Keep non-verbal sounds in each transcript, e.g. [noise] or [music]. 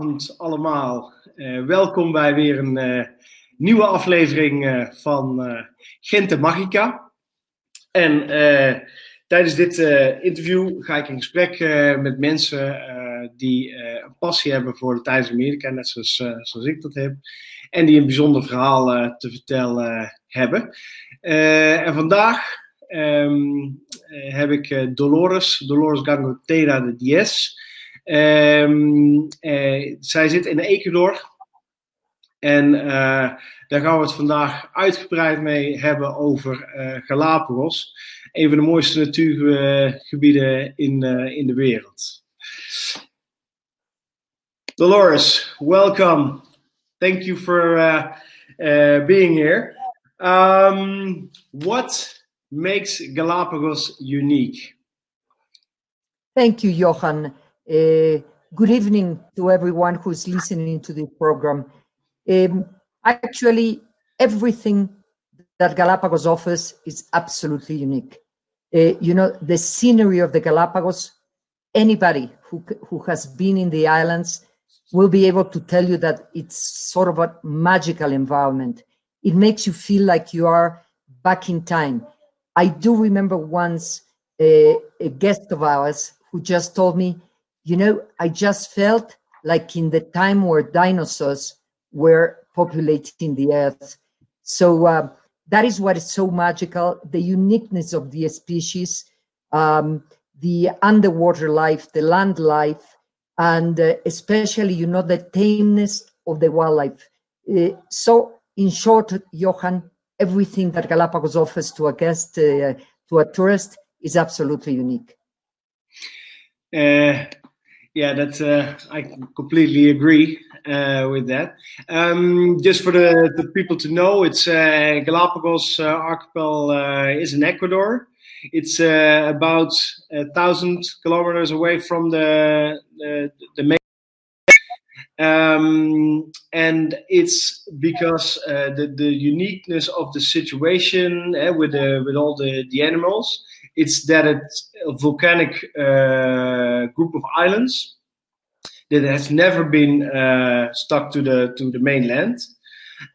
avond allemaal. Uh, welkom bij weer een uh, nieuwe aflevering uh, van Gente Magica. En tijdens dit interview ga ik in gesprek met mensen die een passie hebben voor Latijns-Amerika, net zoals, zoals ik dat heb. En die een bijzonder verhaal te vertellen hebben. en vandaag um, heb ik Dolores, Dolores Gangotera de Diez. Um, zij zit in Ecuador. En uh, daar gaan we het vandaag uitgebreid mee hebben over uh, Galapagos. Een van de mooiste natuurgebieden in, in de wereld. Dolores, welcome. Thank you for being here. Um, what makes Galapagos unique? Thank you, Johan. Uh, good evening to everyone who's listening to the program. Um, actually, everything that Galapagos offers is absolutely unique. Uh, you know, the scenery of the Galapagos, anybody who, who has been in the islands will be able to tell you that it's sort of a magical environment. It makes you feel like you are back in time. I do remember once uh, a guest of ours who just told me, you know, I just felt like in the time where dinosaurs were populating the earth. So uh, that is what is so magical the uniqueness of the species, um, the underwater life, the land life, and uh, especially, you know, the tameness of the wildlife. Uh, so, in short, Johan, everything that Galapagos offers to a guest, uh, to a tourist, is absolutely unique. Yeah, that's uh, I completely agree uh, with that. Um, just for the, the people to know, it's uh, Galapagos uh, archipel uh, is in Ecuador. It's uh, about a thousand kilometers away from the the, main. Um, and it's because the the uniqueness of the situation with the with all the the animals it's that it's a volcanic uh, group of islands that has never been uh, stuck to the to the mainland,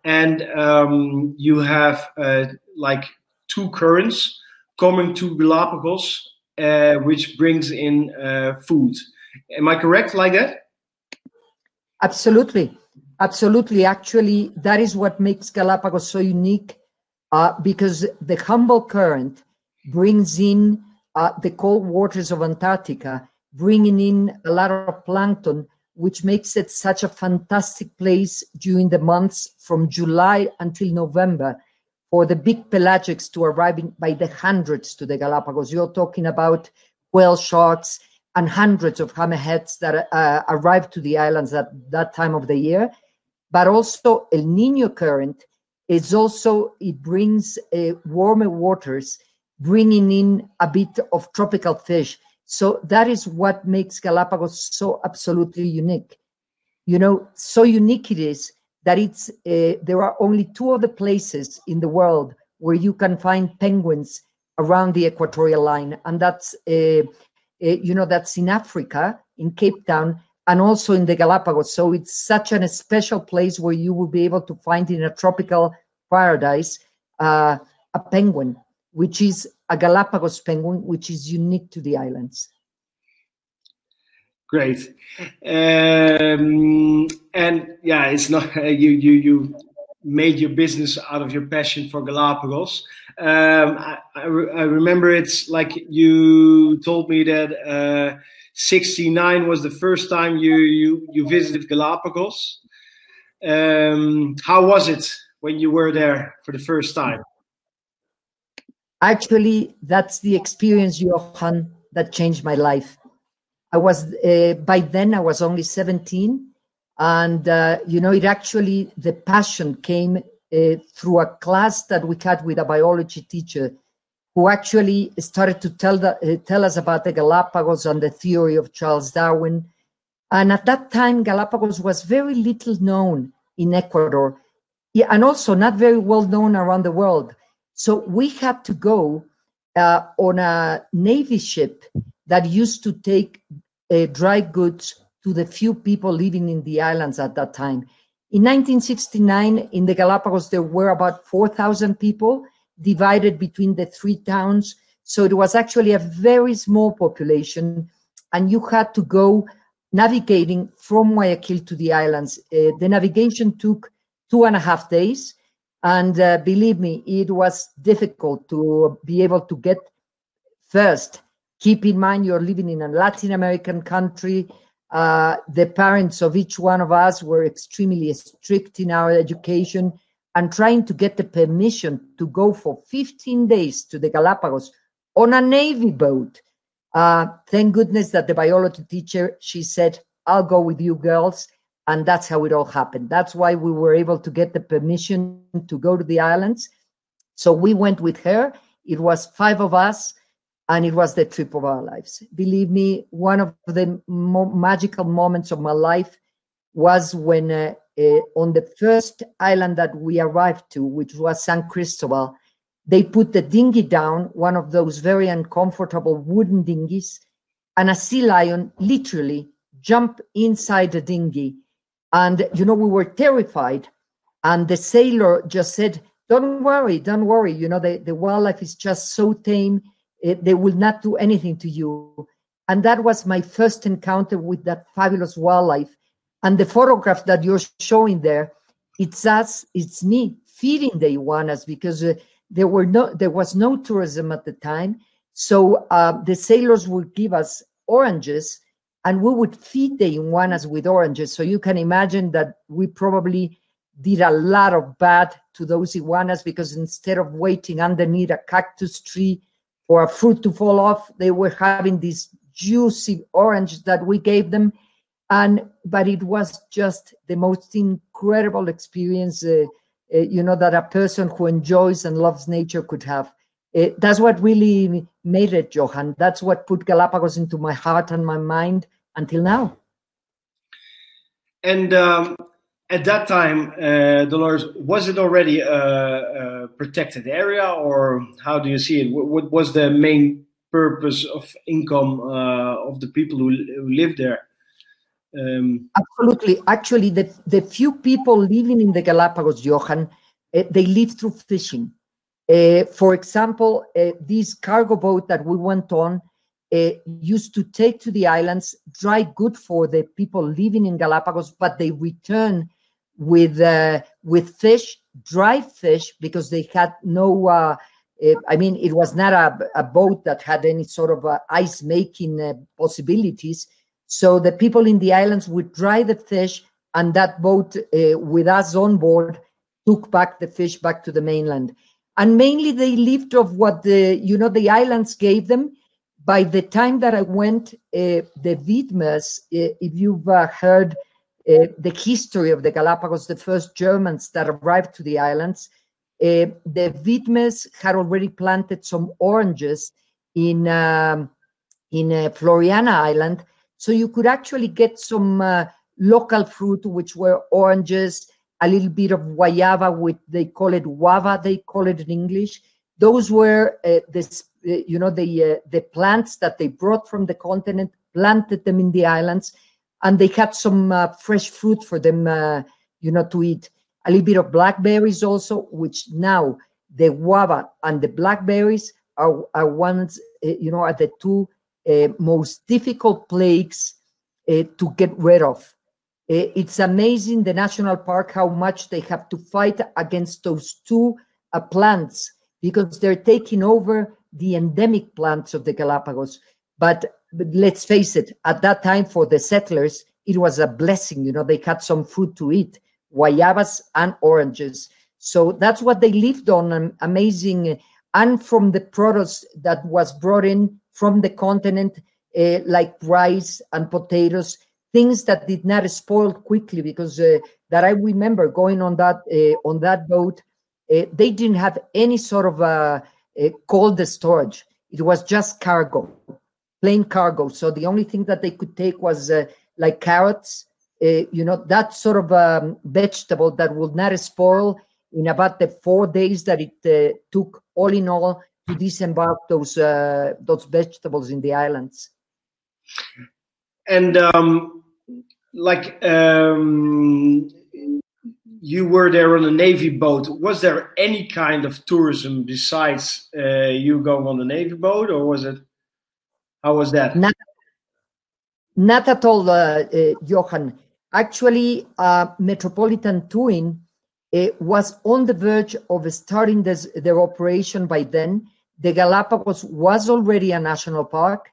and um, you have uh, like two currents coming to Galapagos, uh, which brings in uh, food. Am I correct like that? Absolutely, absolutely. Actually, that is what makes Galapagos so unique, uh, because the Humboldt current brings in uh, the cold waters of Antarctica, bringing in a lot of plankton, which makes it such a fantastic place during the months from July until November for the big pelagics to arrive in, by the hundreds to the Galapagos. You're talking about whale sharks and hundreds of hammerheads that uh, arrive to the islands at that time of the year. But also El Nino current is also, it brings uh, warmer waters bringing in a bit of tropical fish. So that is what makes Galapagos so absolutely unique. You know, so unique it is that it's uh, there are only two other places in the world where you can find penguins around the equatorial line, and that's uh, uh, you know that's in Africa, in Cape Town, and also in the Galapagos. So it's such an, special place where you will be able to find in a tropical paradise uh, a penguin which is a Galapagos penguin, which is unique to the islands. Great, um, and yeah, it's not [laughs] you you you made your business out of your passion for Galapagos. Um, I, I, re I, remember it's like you told me that uh, 69 was the first time you you you visited Galapagos. Um, how was it when you were there for the first time? Actually, that's the experience, Johan, that changed my life. I was, uh, by then, I was only 17. And, uh, you know, it actually, the passion came uh, through a class that we had with a biology teacher who actually started to tell, the, uh, tell us about the Galapagos and the theory of Charles Darwin. And at that time, Galapagos was very little known in Ecuador yeah, and also not very well known around the world. So we had to go uh, on a Navy ship that used to take uh, dry goods to the few people living in the islands at that time. In 1969, in the Galapagos, there were about 4,000 people divided between the three towns. So it was actually a very small population, and you had to go navigating from Guayaquil to the islands. Uh, the navigation took two and a half days. And uh, believe me, it was difficult to be able to get first. Keep in mind you're living in a Latin American country. Uh, the parents of each one of us were extremely strict in our education and trying to get the permission to go for 15 days to the Galapagos on a Navy boat. Uh, thank goodness that the biology teacher, she said, I'll go with you girls. And that's how it all happened. That's why we were able to get the permission to go to the islands. So we went with her. It was five of us, and it was the trip of our lives. Believe me, one of the mo- magical moments of my life was when uh, uh, on the first island that we arrived to, which was San Cristobal, they put the dinghy down, one of those very uncomfortable wooden dinghies, and a sea lion literally jumped inside the dinghy and, you know, we were terrified. And the sailor just said, Don't worry, don't worry. You know, the, the wildlife is just so tame, it, they will not do anything to you. And that was my first encounter with that fabulous wildlife. And the photograph that you're showing there, it's us, it's me feeding the iguanas because uh, there were no, there was no tourism at the time. So uh, the sailors would give us oranges and we would feed the iguanas with oranges. So you can imagine that we probably did a lot of bad to those iguanas because instead of waiting underneath a cactus tree for a fruit to fall off, they were having this juicy orange that we gave them. And but it was just the most incredible experience, uh, uh, you know, that a person who enjoys and loves nature could have. Uh, that's what really made it, Johan. That's what put Galapagos into my heart and my mind until now. And um, at that time, uh, Dolores, was it already a, a, protected area, or how do you see it? What was the main purpose of income uh, of the people who, who lived there? Um, Absolutely. Actually, the, the few people living in the Galapagos, Johan, uh, they live through fishing. Uh, for example, uh, this cargo boat that we went on used to take to the islands dry good for the people living in Galapagos, but they return with uh, with fish, dry fish, because they had no. Uh, uh I mean, it was not a, a boat that had any sort of uh, ice making uh, possibilities. So the people in the islands would dry the fish, and that boat with us on board took back the fish back to the mainland. And mainly they lived of what the you know the islands gave them by the time that I went, uh, the Wittmers, uh, if you've uh, heard uh, the history of the Galapagos, the first Germans that arrived to the islands, uh, the Wittmers had already planted some oranges in um, in uh, Floreana Island, so you could actually get some local fruit, which were oranges, a little bit of guayaba, which they call it guava, they call it in English. Those were the you know the uh, the plants that they brought from the continent, planted them in the islands, and they had some uh, fresh fruit for them, uh, you know, to eat. A little bit of blackberries also, which now the guava and the blackberries are are ones, uh, you know, are the two uh, most difficult plagues uh, to get rid of. it's amazing the national park how much they have to fight against those two plants because they're taking over the endemic plants of the Galapagos. But, but let's face it, at that time for the settlers, it was a blessing. You know, they had some food to eat, guayabas and oranges. So that's what they lived on. Um, amazing. And from the products that was brought in from the continent, uh, like rice and potatoes, things that did not spoil quickly because uh, that I remember going on that uh, on that boat, uh, they didn't have any sort of uh, uh, cold storage. It was just cargo, plain cargo. So the only thing that they could take was uh, like carrots, uh, you know, that sort of um, vegetable that would not spoil in about the four days that it uh, took, all in all, to disembark those uh, those vegetables in the islands. And um, like um, you were there on a navy boat. Was there any kind of tourism besides uh, you going on the navy boat, or was it? How was that? Not, not at all, uh, uh, Johan. Actually, uh, Metropolitan Touring uh, was on the verge of starting this, their operation by then. The Galapagos was already a national park.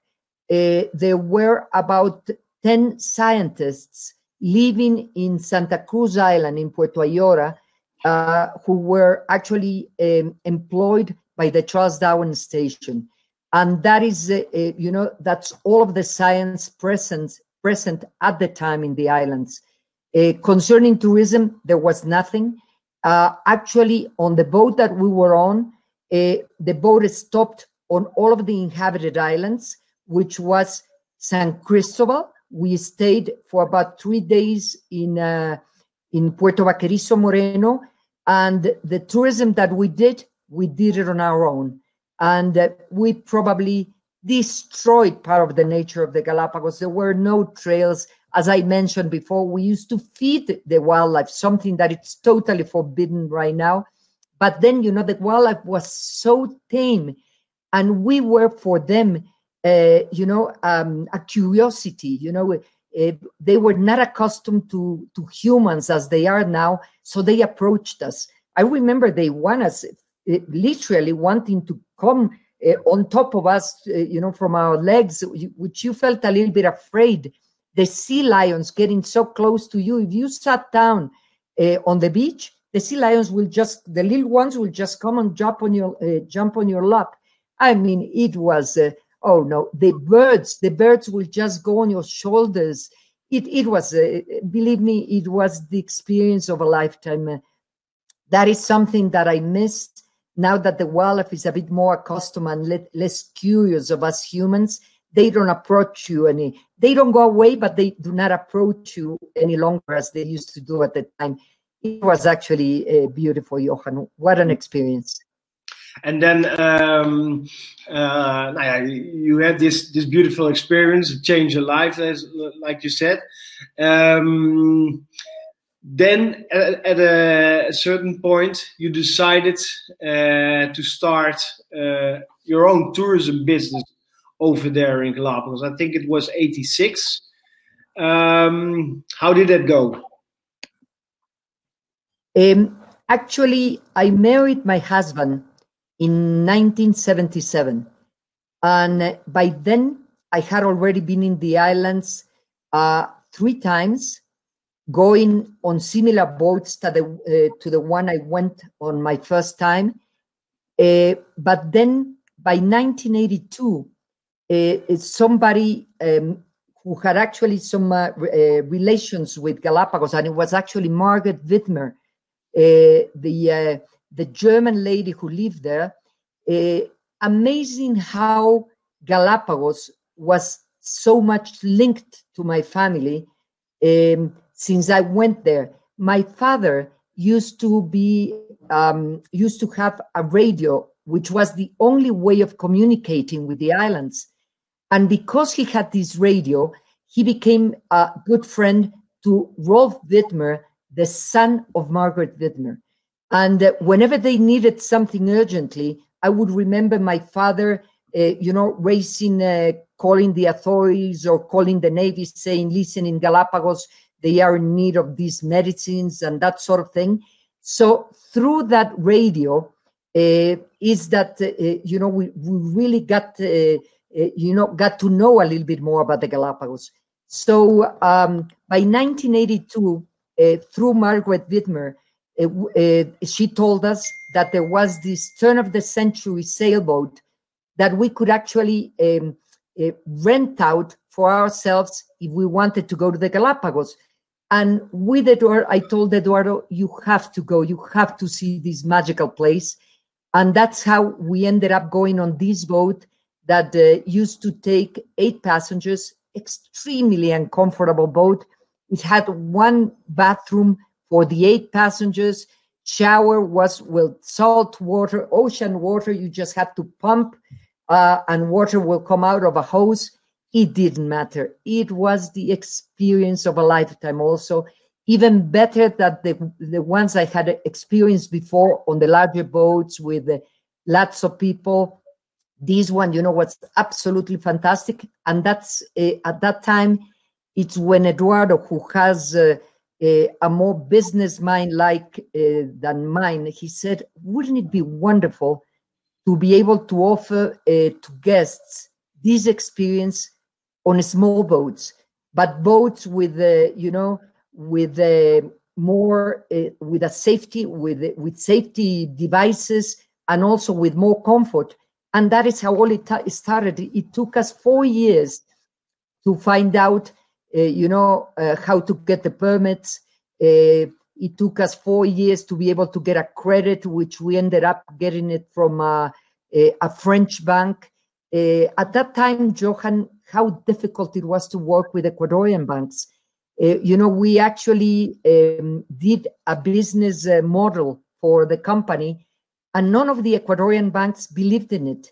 Uh, there were about 10 scientists living in Santa Cruz Island in Puerto Ayora uh, who were actually um, employed by the Charles Darwin Station. And that is, uh, uh, you know, that's all of the science present, present at the time in the islands. Uh, concerning tourism, there was nothing. Uh, actually, on the boat that we were on, uh, the boat stopped on all of the inhabited islands, which was San Cristobal, we stayed for about three days in uh, in Puerto Baquerizo Moreno, and the tourism that we did, we did it on our own, and uh, we probably destroyed part of the nature of the Galapagos. There were no trails, as I mentioned before. We used to feed the wildlife, something that it's totally forbidden right now. But then, you know, the wildlife was so tame, and we were for them you know, um, a curiosity. You know, uh, they were not accustomed to to humans as they are now, so they approached us. I remember they want us uh, literally wanting to come uh, on top of us, uh, you know, from our legs, which you felt a little bit afraid. The sea lions getting so close to you. If you sat down uh, on the beach, the sea lions will just, the little ones will just come and jump on your, jump on your lap. I mean, it was oh no the birds the birds will just go on your shoulders. It it was uh, believe me it was the experience of a lifetime. That is something that i missed. Now that the wildlife is a bit more accustomed and less curious of us humans they don't approach you any they don't go away but they do not approach you any longer as they used to do at the time. It was actually uh, beautiful johan. What an experience and then um, uh, you had this this beautiful experience, change your life, as like you said. Um, then at, at a, certain point, you decided uh, to start uh, your own tourism business over there in Galapagos. I think it was '86. Um, how did that go? Um, actually, I married my husband in 1977. And by then, I had already been in the islands uh, three times, going on similar boats to the, uh, to the one I went on my first time. Uh, but then by 1982, uh, somebody um, who had actually some uh, uh, relations with Galapagos, and it was actually Margaret Wittmer, the the German lady who lived there, uh, amazing how Galapagos was so much linked to my family um, since I went there. My father used to be um, used to have a radio, which was the only way of communicating with the islands. And because he had this radio, he became a good friend to Rolf Wittmer, the son of Margaret Wittmer. And whenever they needed something urgently, I would remember my father, uh, you know, racing, uh, calling the authorities or calling the Navy, saying, listen, in Galapagos, they are in need of these medicines and that sort of thing. So through that radio, uh, is that, you know, we, we really got, you know, got to know a little bit more about the Galapagos. So um, by 1982, through Margaret Wittmer, she told us that there was this turn of the century sailboat that we could actually um, uh, rent out for ourselves if we wanted to go to the Galapagos. And with Eduardo, I told Eduardo, you have to go, you have to see this magical place. And that's how we ended up going on this boat that uh, used to take eight passengers, extremely uncomfortable boat. It had one bathroom for the eight passengers. Shower was with salt water, ocean water. You just had to pump, uh, and water will come out of a hose. it didn't matter. It was the experience of a lifetime also, even better than the, the ones I had experienced before on the larger boats with lots of people. This one, you know, was absolutely fantastic. And that's uh, at that time, it's when Eduardo, who has uh, a, a more business mind like uh, than mine, he said, wouldn't it be wonderful to be able to offer uh, to guests this experience on small boats, but boats with, uh, you know, with uh, more, uh, with a safety, with, with safety devices and also with more comfort. And that is how all it started. It took us four years to find out, uh, you know, uh, how to get the permits. Uh, it took us four years to be able to get a credit, which we ended up getting it from a, a, French bank. Uh, at that time, Johan, how difficult it was to work with Ecuadorian banks. Uh, you know, we actually um, did a business uh, model for the company, and none of the Ecuadorian banks believed in it.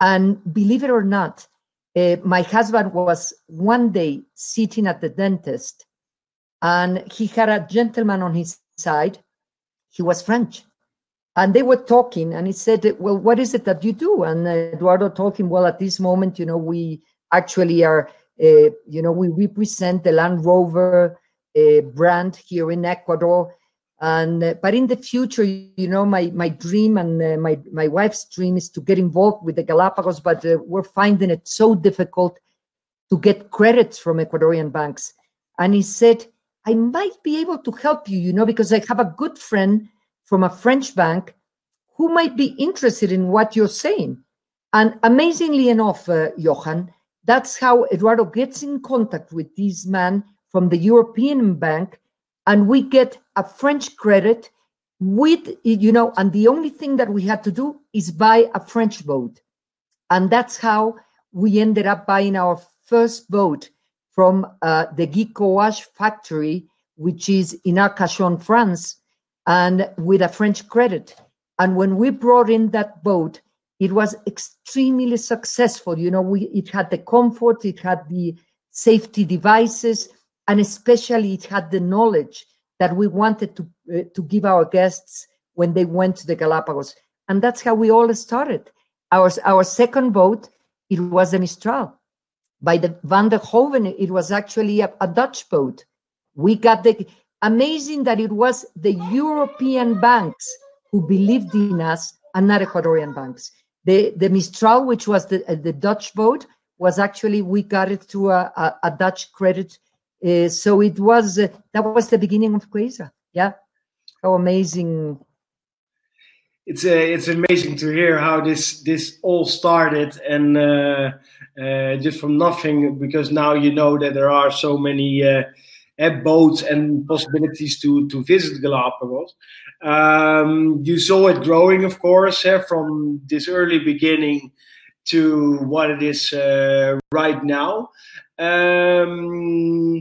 And believe it or not, uh, my husband was one day sitting at the dentist, and he had a gentleman on his side. He was French and they were talking and he said well what is it that you do and uh, eduardo told him well at this moment you know we actually are uh, you know we represent the land rover uh, brand here in ecuador and uh, but in the future you know my my dream and uh, my my wife's dream is to get involved with the galapagos but uh, we're finding it so difficult to get credits from ecuadorian banks and he said i might be able to help you you know because i have a good friend from a French bank who might be interested in what you're saying. And amazingly enough, uh, Johan, that's how Eduardo gets in contact with this man from the European bank, and we get a French credit with, you know, and the only thing that we had to do is buy a French boat. And that's how we ended up buying our first boat from uh, the Guy Couach factory, which is in Arcachon, France, and with a French credit. And when we brought in that boat, it was extremely successful. You know, we it had the comfort, it had the safety devices, and especially it had the knowledge that we wanted to uh, to give our guests when they went to the Galapagos. And that's how we all started. Our our second boat, it was the Mistral. By the Van der Hoeven, it was actually a, a Dutch boat. We got the amazing that it was the European banks who believed in us and not Ecuadorian banks. The, the Mistral, which was the, uh, the Dutch boat, was actually, we got it through a, a, a Dutch credit. Uh, so it was, uh, that was the beginning of Quasar. Yeah. How amazing. It's uh, it's amazing to hear how this this all started and uh, uh, just from nothing because now you know that there are so many boats and possibilities to to visit Galapagos. Um, you saw it growing, of course, uh, from this early beginning to what it is uh, right now. Um,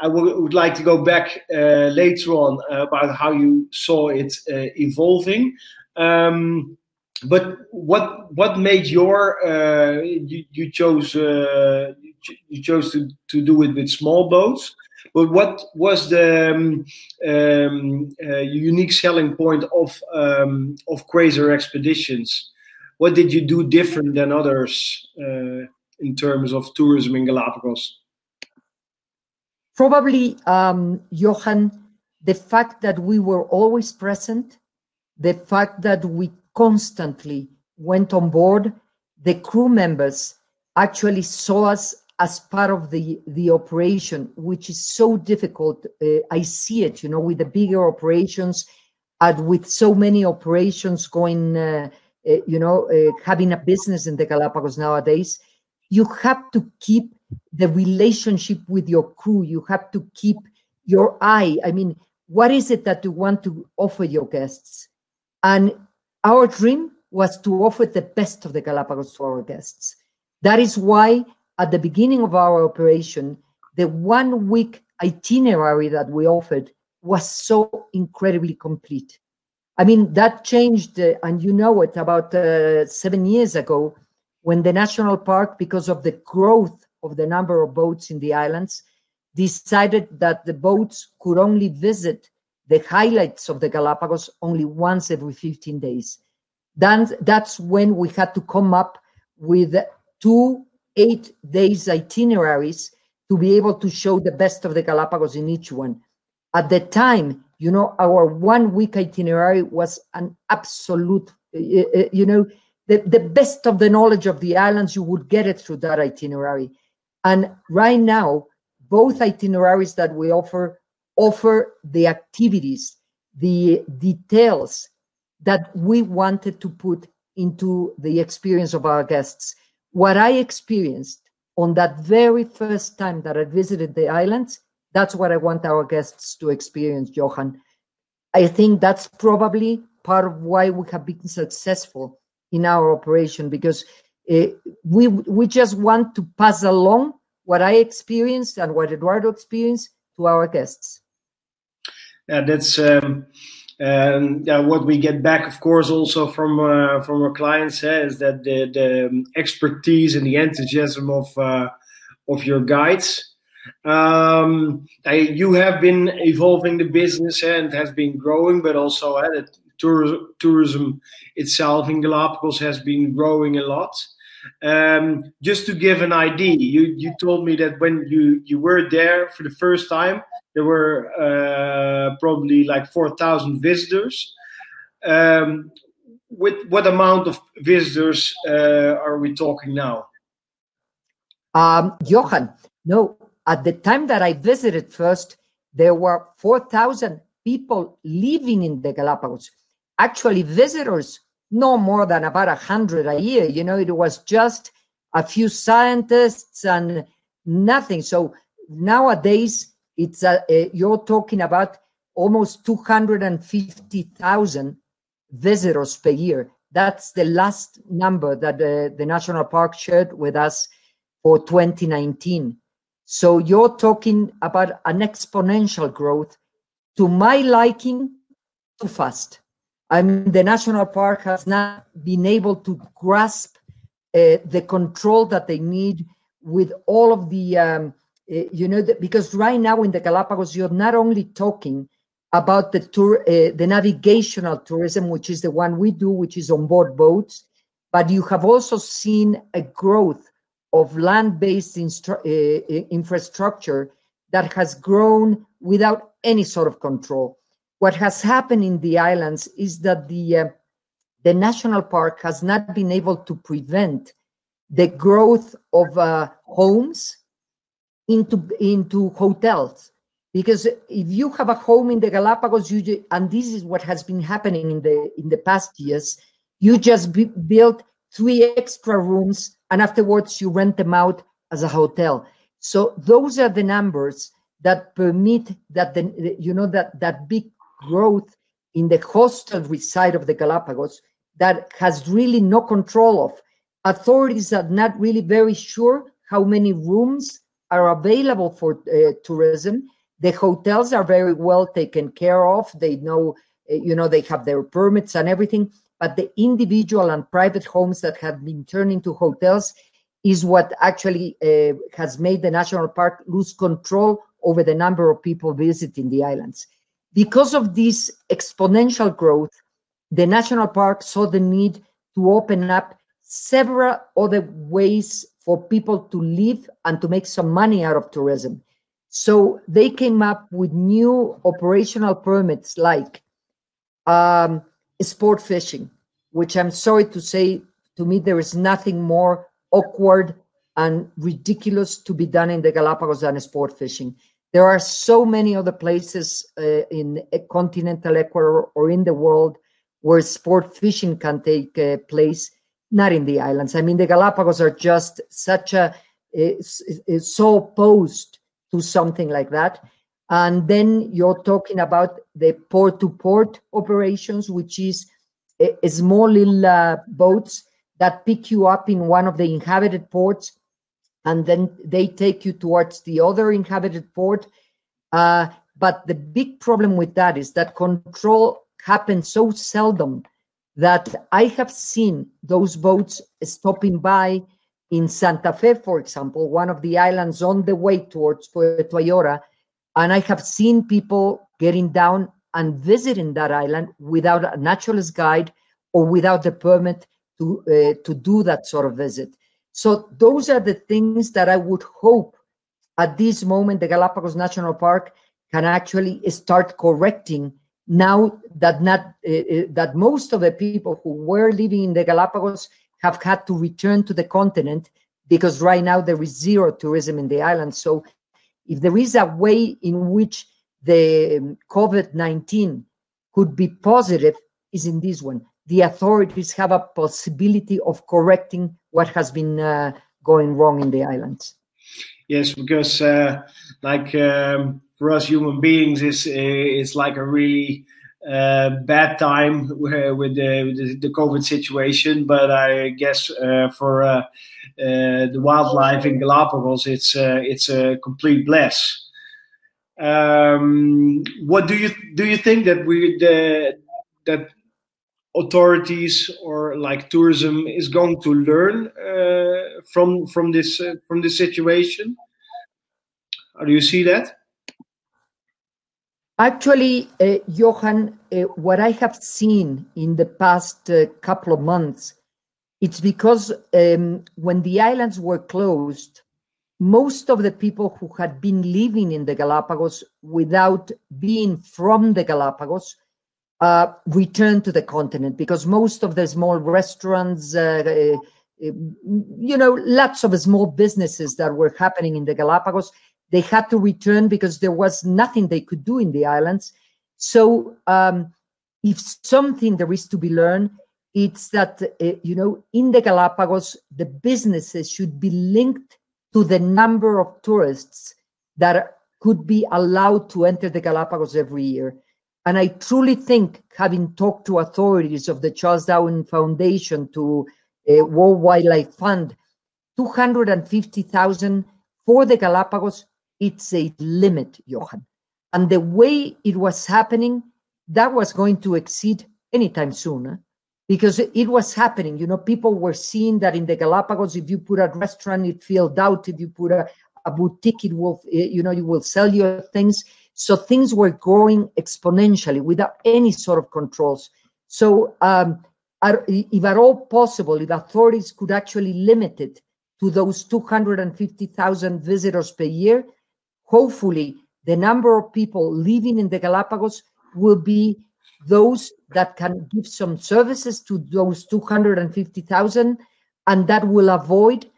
I would like to go back uh, later on about how you saw it uh, evolving. Um, but what what made your uh, you, you chose uh, you chose to, to do it with small boats but what was the um, um, uh, unique selling point of um, of Quasar Expeditions? What did you do different than others uh, in terms of tourism in Galapagos? Probably, um, Johan, the fact that we were always present, the fact that we constantly went on board, the crew members actually saw us as part of the the operation which is so difficult uh, i see it you know with the bigger operations and with so many operations going uh, uh, you know uh, having a business in the galapagos nowadays you have to keep the relationship with your crew. You have to keep your eye. I mean what is it that you want to offer your guests? And our dream was to offer the best of the galapagos to our guests. That is why at the beginning of our operation, the one week itinerary that we offered was so incredibly complete. I mean, that changed, uh, and you know it, about uh, seven years ago when the national park, because of the growth of the number of boats in the islands, decided that the boats could only visit the highlights of the Galapagos only once every 15 days. Then that's when we had to come up with two eight days itineraries to be able to show the best of the Galapagos in each one. At the time, you know, our one week itinerary was an absolute, eh, eh, eh, you know, the, the best of the knowledge of the islands, you would get it through that itinerary. And right now, both itineraries that we offer offer the activities, the details that we wanted to put into the experience of our guests. What I experienced on that very first time that I visited the islands, that's what I want our guests to experience, Johan. I think that's probably part of why we have been successful in our operation because uh, we we just want to pass along what I experienced and what Eduardo experienced to our guests. Yeah, that's um, um, yeah, what we get back, of course, also from uh, from our clients eh, is that the, the expertise and the enthusiasm of uh, of your guides. Um, I, you have been evolving the business eh, and has been growing, but also uh, the tour, tourism itself in Galapagos has been growing a lot. Um, just to give an idea, you you told me that when you you were there for the first time, there were uh, probably like 4,000 visitors. Um, with what amount of visitors uh, are we talking now? Um, Johan, no, at the time that I visited first, there were 4,000 people living in the Galapagos. Actually, visitors, no more than about 100 a year. You know, it was just a few scientists and nothing. So nowadays, it's a, a, you're talking about almost 250,000 visitors per year. That's the last number that the, the national park shared with us for 2019. So you're talking about an exponential growth. To my liking, too fast. I mean, the national park has not been able to grasp uh, the control that they need with all of the um, uh, you know, the, because right now in the Galapagos, you're not only talking about the tour, uh, the navigational tourism, which is the one we do, which is on board boats, but you have also seen a growth of land-based instru- uh, infrastructure that has grown without any sort of control. What has happened in the islands is that the uh, the national park has not been able to prevent the growth of uh, homes into into hotels because if you have a home in the Galapagos, you and this is what has been happening in the in the past years, you just build three extra rooms and afterwards you rent them out as a hotel. So those are the numbers that permit that the you know that that big growth in the hostelry side of the Galapagos that has really no control of. Authorities are not really very sure how many rooms are available for uh, tourism. The hotels are very well taken care of. They know, uh, you know, they have their permits and everything. But the individual and private homes that have been turned into hotels is what actually uh, has made the national park lose control over the number of people visiting the islands. Because of this exponential growth, the national park saw the need to open up several other ways for people to live and to make some money out of tourism. So they came up with new operational permits like um, sport fishing, which I'm sorry to say, to me, there is nothing more awkward and ridiculous to be done in the Galapagos than sport fishing. There are so many other places uh, in continental Ecuador or in the world where sport fishing can take uh, place not in the islands. I mean, the Galapagos are just such a so opposed to something like that. And then you're talking about the port to port operations, which is a, a small little uh, boats that pick you up in one of the inhabited ports and then they take you towards the other inhabited port. Uh, but the big problem with that is that control happens so seldom that I have seen those boats stopping by in Santa Fe, for example, one of the islands on the way towards Puerto Ayora, and I have seen people getting down and visiting that island without a naturalist guide or without the permit to uh, to do that sort of visit. So those are the things that I would hope at this moment the Galapagos National Park can actually start correcting now that not uh, that most of the people who were living in the Galapagos have had to return to the continent because right now there is zero tourism in the island. So if there is a way in which the um, COVID-19 could be positive is in this one. The authorities have a possibility of correcting what has been uh, going wrong in the islands. Yes, because uh, like um, for us human beings, it's it's like a really uh, bad time with the, with the, COVID situation. But I guess uh, for uh, uh, the wildlife in Galapagos, it's it's a complete bless. Um, what do you do? You think that we the that authorities or like tourism is going to learn uh, from from this uh, from this situation? How do you see that? Actually, uh, Johan, uh, what I have seen in the past uh, couple of months, it's because um, when the islands were closed, most of the people who had been living in the Galapagos without being from the Galapagos uh, returned to the continent because most of the small restaurants, uh, uh, you know, lots of small businesses that were happening in the Galapagos, they had to return because there was nothing they could do in the islands. So, um, if something there is to be learned, it's that, uh, you know, in the Galapagos, the businesses should be linked to the number of tourists that could be allowed to enter the Galapagos every year. And I truly think, having talked to authorities of the Charles Darwin Foundation, to uh, World Wildlife Fund, 250,000 for the Galapagos, it's a limit, Johan. And the way it was happening, that was going to exceed anytime soon because it was happening. You know, people were seeing that in the Galapagos, if you put a restaurant, it filled out. If you put a, a boutique, it will, eh, you know, you will sell your things. So things were growing exponentially without any sort of controls. So um, if at all possible, if authorities could actually limit it to those 250,000 visitors per year, hopefully the number of people living in the Galapagos will be those that can give some services to those 250,000 and that will avoid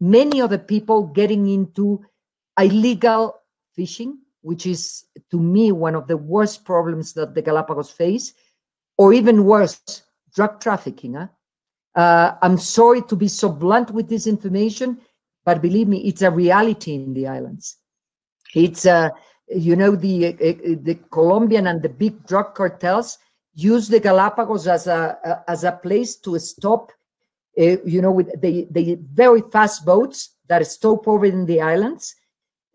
many of the people getting into illegal fishing which is to me one of the worst problems that the Galapagos face or even worse drug trafficking huh? uh, i'm sorry to be so blunt with this information but believe me it's a reality in the islands it's uh, you know the uh, the colombian and the big drug cartels use the Galapagos as a, as a place to stop, uh, you know, with the, the very fast boats that stop over in the islands,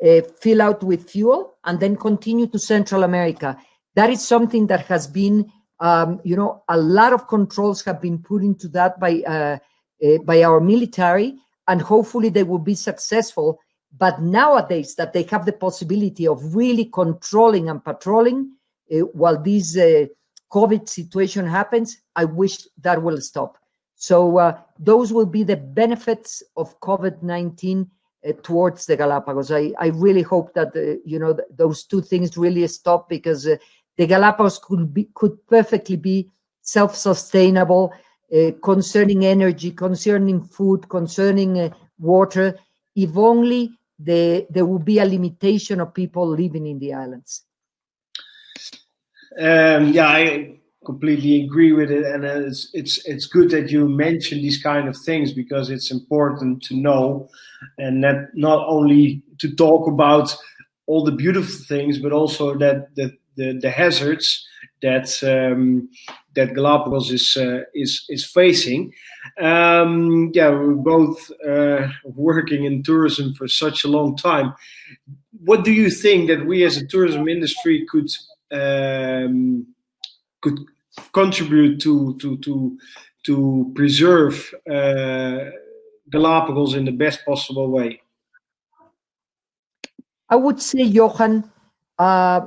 uh, fill out with fuel, and then continue to Central America. That is something that has been, um, you know, a lot of controls have been put into that by uh, uh by our military, and hopefully they will be successful. But nowadays, that they have the possibility of really controlling and patrolling, uh, while this uh, COVID situation happens, I wish that will stop. So uh, those will be the benefits of COVID-19 uh, towards the Galapagos. I, I really hope that uh, you know th those two things really stop because uh, the Galapagos could be could perfectly be self-sustainable uh, concerning energy, concerning food, concerning water, if only the, there will be a limitation of people living in the islands. Um, yeah, I completely agree with it, and it's it's it's good that you mention these kind of things because it's important to know, and that not only to talk about all the beautiful things, but also that the the, the hazards that um, that Galapagos is uh, is is facing. Um, yeah, we're both uh, working in tourism for such a long time. What do you think that we as a tourism industry could um, could contribute to to to to preserve uh, Galapagos in the best possible way? I would say, Johan, uh,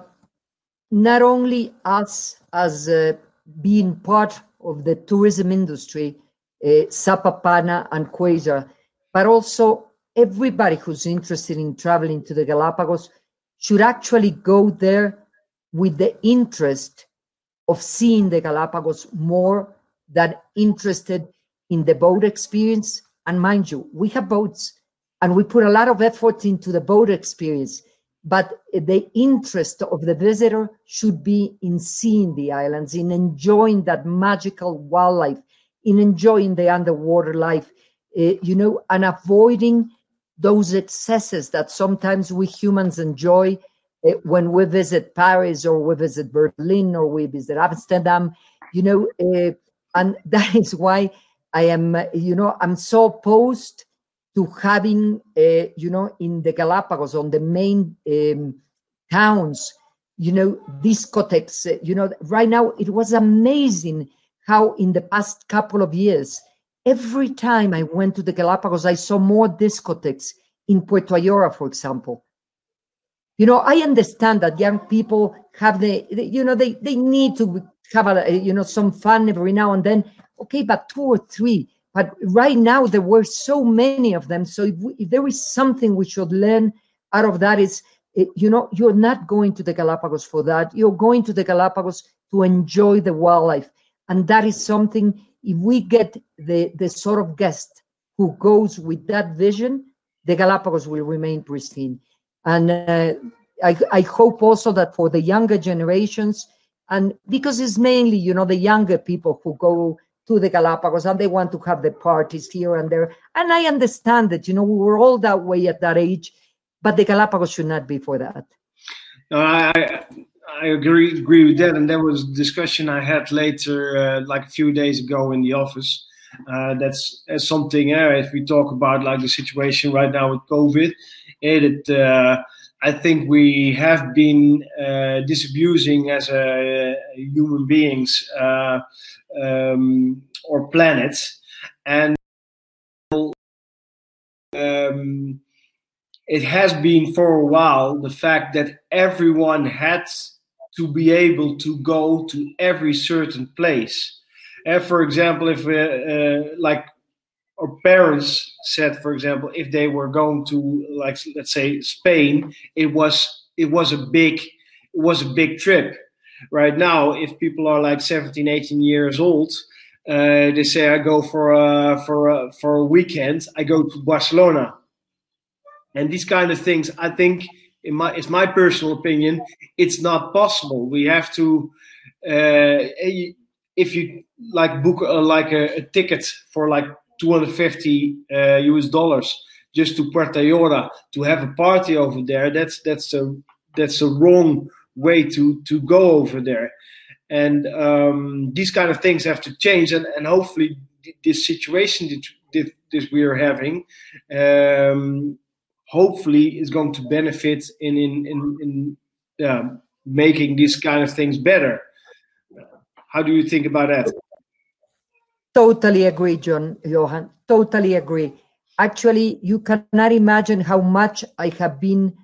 not only us as uh, being part of the tourism industry, uh, Sapapana and Quasar, but also everybody who's interested in traveling to the Galapagos should actually go there with the interest of seeing the Galapagos more than interested in the boat experience. And mind you, we have boats and we put a lot of effort into the boat experience, but the interest of the visitor should be in seeing the islands, in enjoying that magical wildlife, in enjoying the underwater life, uh, you know, and avoiding those excesses that sometimes we humans enjoy uh, when we visit Paris or we visit Berlin or we visit Amsterdam, you know, uh, and [laughs] that is why I am, you know, I'm so opposed to having, uh, you know, in the Galapagos on the main um, towns, you know, discotheques. You know, right now it was amazing how in the past couple of years every time I went to the Galapagos, I saw more discotheques in Puerto Ayora, for example. You know, I understand that young people have the, you know, they, they need to have a, you know, some fun every now and then. Okay, but two or three. But right now there were so many of them. So if, we, if there is something we should learn out of that is, eh, you know, you're not going to the Galapagos for that. You're going to the Galapagos to enjoy the wildlife. And that is something if we get the, the sort of guest who goes with that vision, the Galapagos will remain pristine. And uh, I, I hope also that for the younger generations, and because it's mainly, you know, the younger people who go to the Galapagos and they want to have the parties here and there. And I understand that, you know, we were all that way at that age, but the Galapagos should not be for that. No, I, I agree agree with that, and there was a discussion I had later, uh, like a few days ago in the office. Uh, that's, that's something. Uh, if we talk about like the situation right now with COVID, it, uh, I think we have been uh, disabusing as a, human beings uh, um, or planets, and um, it has been for a while the fact that everyone had to be able to go to every certain place. And uh, for example, if uh, uh, like our parents said, for example, if they were going to like let's say Spain, it was it was a big it was a big trip. Right now, if people are like 17, 18 years old, uh, they say I go for a, for a, for a weekend. I go to Barcelona, and these kind of things. I think in my it's my personal opinion, it's not possible. We have to uh, if you like book a, like a, a ticket for like 250 uh, US dollars just to Puerto Ayora to have a party over there. That's that's a that's a wrong way to to go over there. And um, these kind of things have to change, and, and hopefully this situation that, this we are having um, hopefully is going to benefit in in in, in yeah, making these kind of things better. How do you think about that? Totally agree, John Johan. Totally agree. Actually, you cannot imagine how much I have been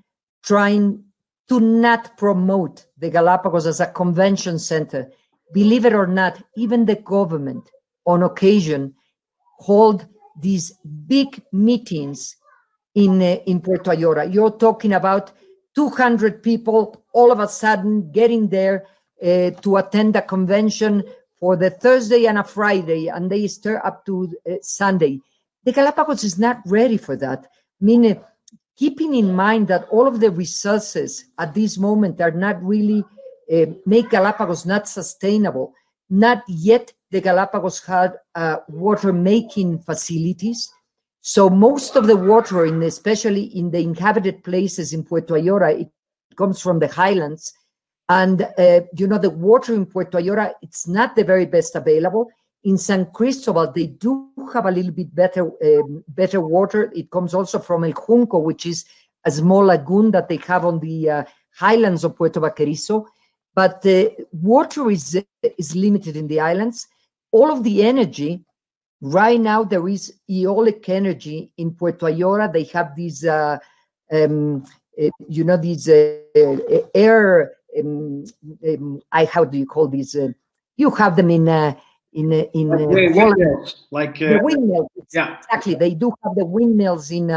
trying to not promote the Galapagos as a convention center. Believe it or not, even the government on occasion hold these big meetings in, uh, in Puerto Ayora. You're talking about 200 people all of a sudden getting there uh, to attend a convention for the Thursday and a Friday, and they start up to uh, Sunday. The Galapagos is not ready for that. Meaning, keeping in mind that all of the resources at this moment are not really uh, make Galapagos not sustainable. Not yet the Galapagos had uh, water making facilities so most of the water, in especially in the inhabited places in Puerto Ayora, it comes from the highlands. And uh, you know, the water in Puerto Ayora, it's not the very best available. In San Cristobal, they do have a little bit better um, better water. It comes also from El Junco, which is a small lagoon that they have on the uh, highlands of Puerto Baquerizo. But the water is is limited in the islands. All of the energy Right now, there is eolic energy in Puerto Ayora. They have these, uh, um, uh, you know, these uh, uh air. Um, um, I how do you call these? Uh, you have them in uh, in in like windmills, like the windmills. Yeah, exactly. They do have the windmills in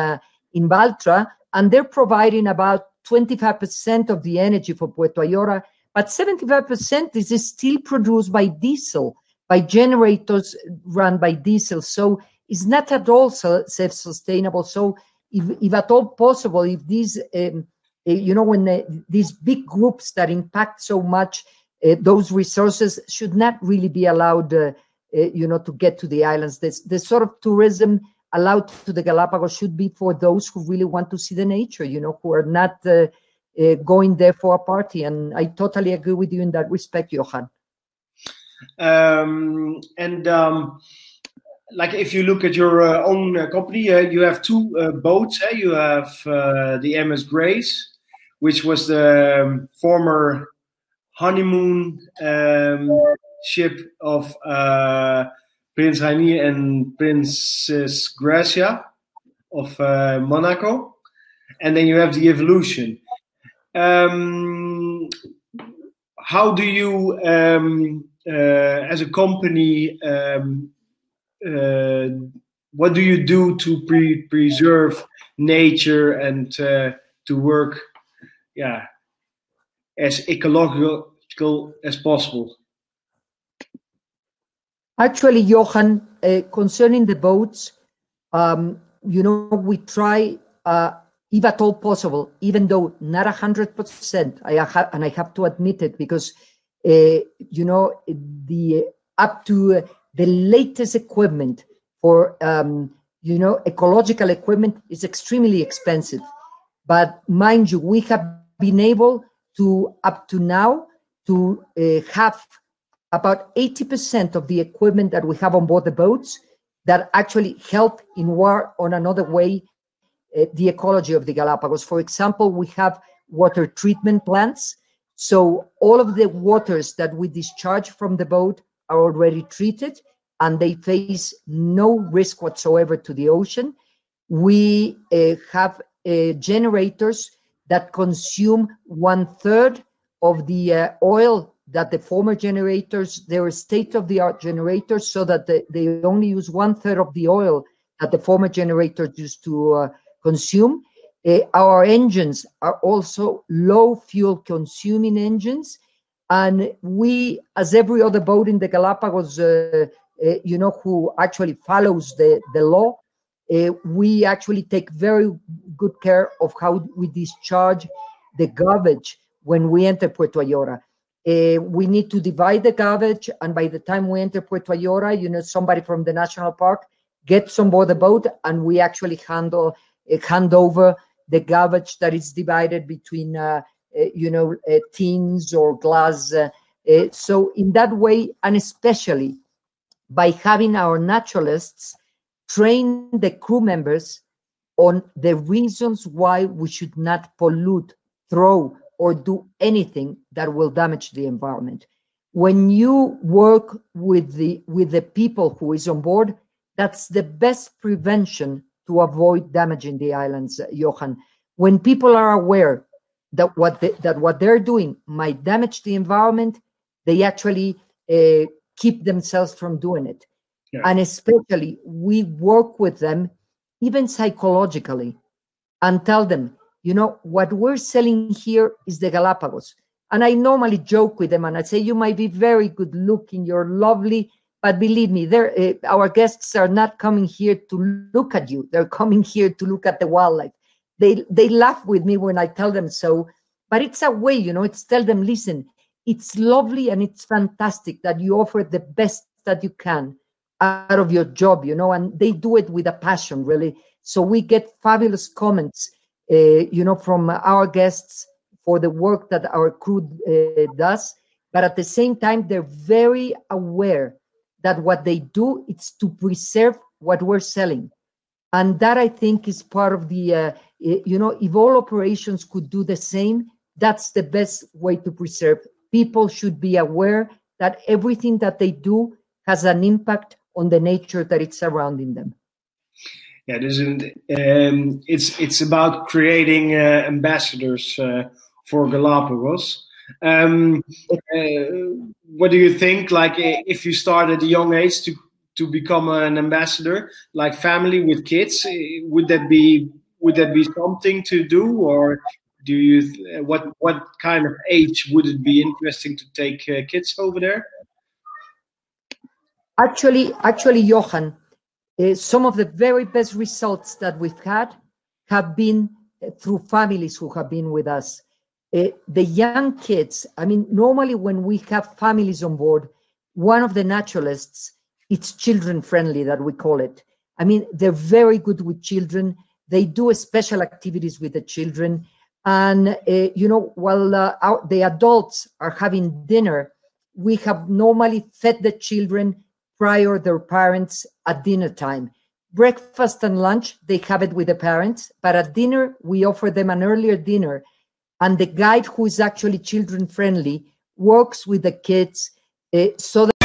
in Baltra, and they're providing about 25% of the energy for Puerto Ayora, but 75% is still produced by diesel by generators run by diesel. So it's not at all self-sustainable. So if, if at all possible, if these, um, uh, you know, when the, these big groups that impact so much, uh, those resources should not really be allowed, uh, uh, you know, to get to the islands. This, this sort of tourism allowed to the Galapagos should be for those who really want to see the nature, you know, who are not going there for a party. And I totally agree with you in that respect, Johan. Um, and um, like if you look at your uh, own uh, company, uh, you have two boats. Eh? You have the MS Grace, which was the um, former honeymoon um, ship of uh, Prince Rainier and Princess Gracia of Monaco, and then you have the Evolution. Um, how do you um, uh, as a company, um, uh, what do you do to pre preserve nature and uh, to work, yeah, as ecological as possible? Actually, Johan, uh, concerning the boats, um, you know, we try, uh, if at all possible, even though not a hundred percent, I have, and I have to admit it because uh, you know, the up to the latest equipment for, um, you know, ecological equipment is extremely expensive. But mind you, we have been able to, up to now, to uh, have about 80% of the equipment that we have on board the boats that actually help in one or another way uh, the ecology of the Galapagos. For example, we have water treatment plants so all of the waters that we discharge from the boat are already treated and they face no risk whatsoever to the ocean. We uh, have uh, generators that consume one third of the uh, oil that the former generators, they were state of the art generators, so that they, they only use one third of the oil that the former generators used to uh, consume. Uh, our engines are also low fuel consuming engines. And we, as every other boat in the Galapagos, uh, uh, you know, who actually follows the, the law, uh, we actually take very good care of how we discharge the garbage when we enter Puerto Ayora. Uh, we need to divide the garbage, and by the time we enter Puerto Ayora, you know, somebody from the national park gets on board the boat, and we actually handle uh, hand over the garbage that is divided between uh, uh, you know uh, tins or glass so in that way and especially by having our naturalists train the crew members on the reasons why we should not pollute throw or do anything that will damage the environment when you work with the with the people who is on board that's the best prevention to avoid damaging the islands, uh, Johan. When people are aware that what they, that what they're doing might damage the environment, they actually uh, keep themselves from doing it. Yeah. And especially, we work with them even psychologically and tell them, you know, what we're selling here is the Galapagos. And I normally joke with them and I say, you might be very good looking, you're lovely, but believe me, uh, our guests are not coming here to look at you. They're coming here to look at the wildlife. They they laugh with me when I tell them so, but it's a way, you know. It's tell them, listen, it's lovely and it's fantastic that you offer the best that you can out of your job, you know, and they do it with a passion, really. So we get fabulous comments, uh, you know, from our guests for the work that our crew uh, does. But at the same time, they're very aware that what they do is to preserve what we're selling and that i think is part of the uh, you know if all operations could do the same that's the best way to preserve people should be aware that everything that they do has an impact on the nature that is surrounding them. Yeah, there's an, um, it's it's about creating uh, ambassadors uh, for Galapagos. Um, uh, what do you think? Like, if you start at a young age to to become an ambassador, like family with kids, would that be would that be something to do, or do you what what kind of age would it be interesting to take uh, kids over there? Actually, actually, Johan, uh, some of the very best results that we've had have been uh, through families who have been with us. Uh, the young kids, I mean, normally when we have families on board, one of the naturalists, it's children friendly that we call it. I mean, they're very good with children. They do special activities with the children. And, uh, you know, while uh, our, the adults are having dinner, we have normally fed the children prior their parents at dinner time. Breakfast and lunch, they have it with the parents, but at dinner, we offer them an earlier dinner. And the guide, who is actually children friendly, works with the kids uh, so that